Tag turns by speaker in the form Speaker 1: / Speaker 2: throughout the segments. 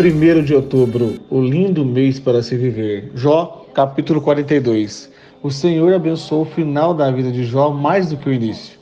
Speaker 1: Primeiro de outubro, o lindo mês para se viver. Jó, capítulo 42. O Senhor abençoou o final da vida de Jó mais do que o início.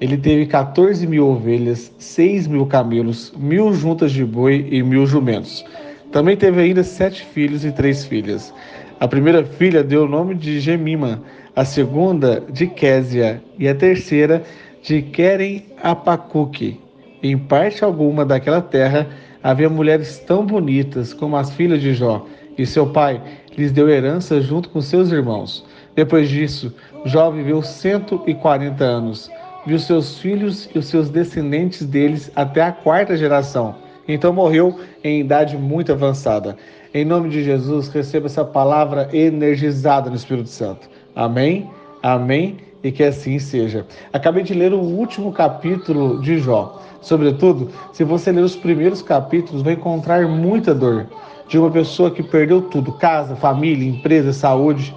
Speaker 1: Ele teve 14 mil ovelhas, 6 mil camelos, mil juntas de boi e mil jumentos. Também teve ainda sete filhos e três filhas. A primeira filha deu o nome de Gemima, a segunda de Késia e a terceira de Querem Apacuque. Em parte alguma daquela terra, havia mulheres tão bonitas como as filhas de Jó, e seu pai lhes deu herança junto com seus irmãos. Depois disso, Jó viveu 140 anos, viu seus filhos e os seus descendentes deles até a quarta geração. Então morreu em idade muito avançada. Em nome de Jesus, receba essa palavra energizada no Espírito Santo. Amém, amém e que assim seja. Acabei de ler o último capítulo de Jó. Sobretudo, se você ler os primeiros capítulos, vai encontrar muita dor de uma pessoa que perdeu tudo: casa, família, empresa, saúde,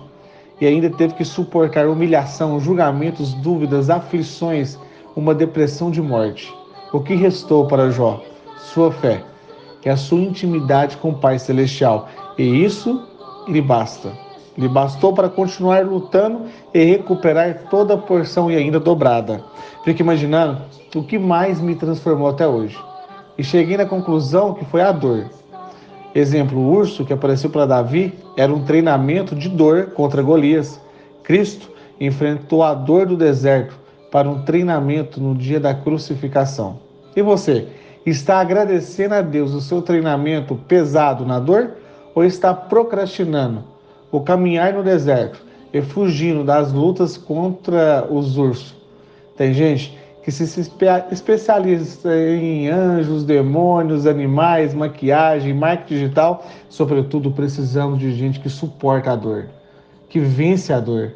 Speaker 1: e ainda teve que suportar humilhação, julgamentos, dúvidas, aflições, uma depressão de morte. O que restou para Jó? Sua fé, é a sua intimidade com o Pai Celestial. E isso lhe basta. Lhe bastou para continuar lutando e recuperar toda a porção e ainda dobrada. Fique imaginando o que mais me transformou até hoje. E cheguei na conclusão que foi a dor. Exemplo, o urso que apareceu para Davi era um treinamento de dor contra Golias. Cristo enfrentou a dor do deserto para um treinamento no dia da crucificação. E você, está agradecendo a Deus o seu treinamento pesado na dor ou está procrastinando o caminhar no deserto e fugindo das lutas contra os ursos? Tem gente que se especializa em anjos, demônios, animais, maquiagem, marketing digital. Sobretudo, precisamos de gente que suporta a dor, que vence a dor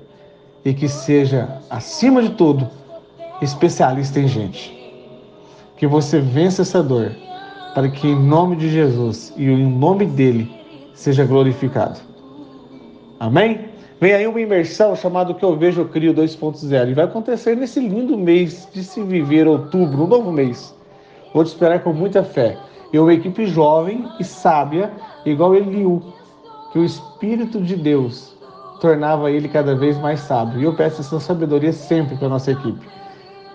Speaker 1: e que seja, acima de tudo, especialista em gente. Que você vença essa dor, para que em nome de Jesus e em nome dele seja glorificado. Amém? Vem aí uma imersão chamada Que Eu Vejo Eu Crio 2.0 e vai acontecer nesse lindo mês de se viver outubro, um novo mês. Vou te esperar com muita fé. E uma equipe jovem e sábia, igual Eliú, que o Espírito de Deus tornava ele cada vez mais sábio. E eu peço essa sabedoria sempre para a nossa equipe,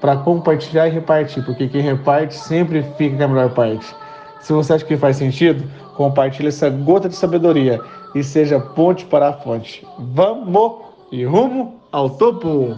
Speaker 1: para compartilhar e repartir, porque quem reparte sempre fica com a melhor parte. Se você acha que faz sentido, compartilhe essa gota de sabedoria e seja ponte para a fonte. Vamos e rumo ao topo!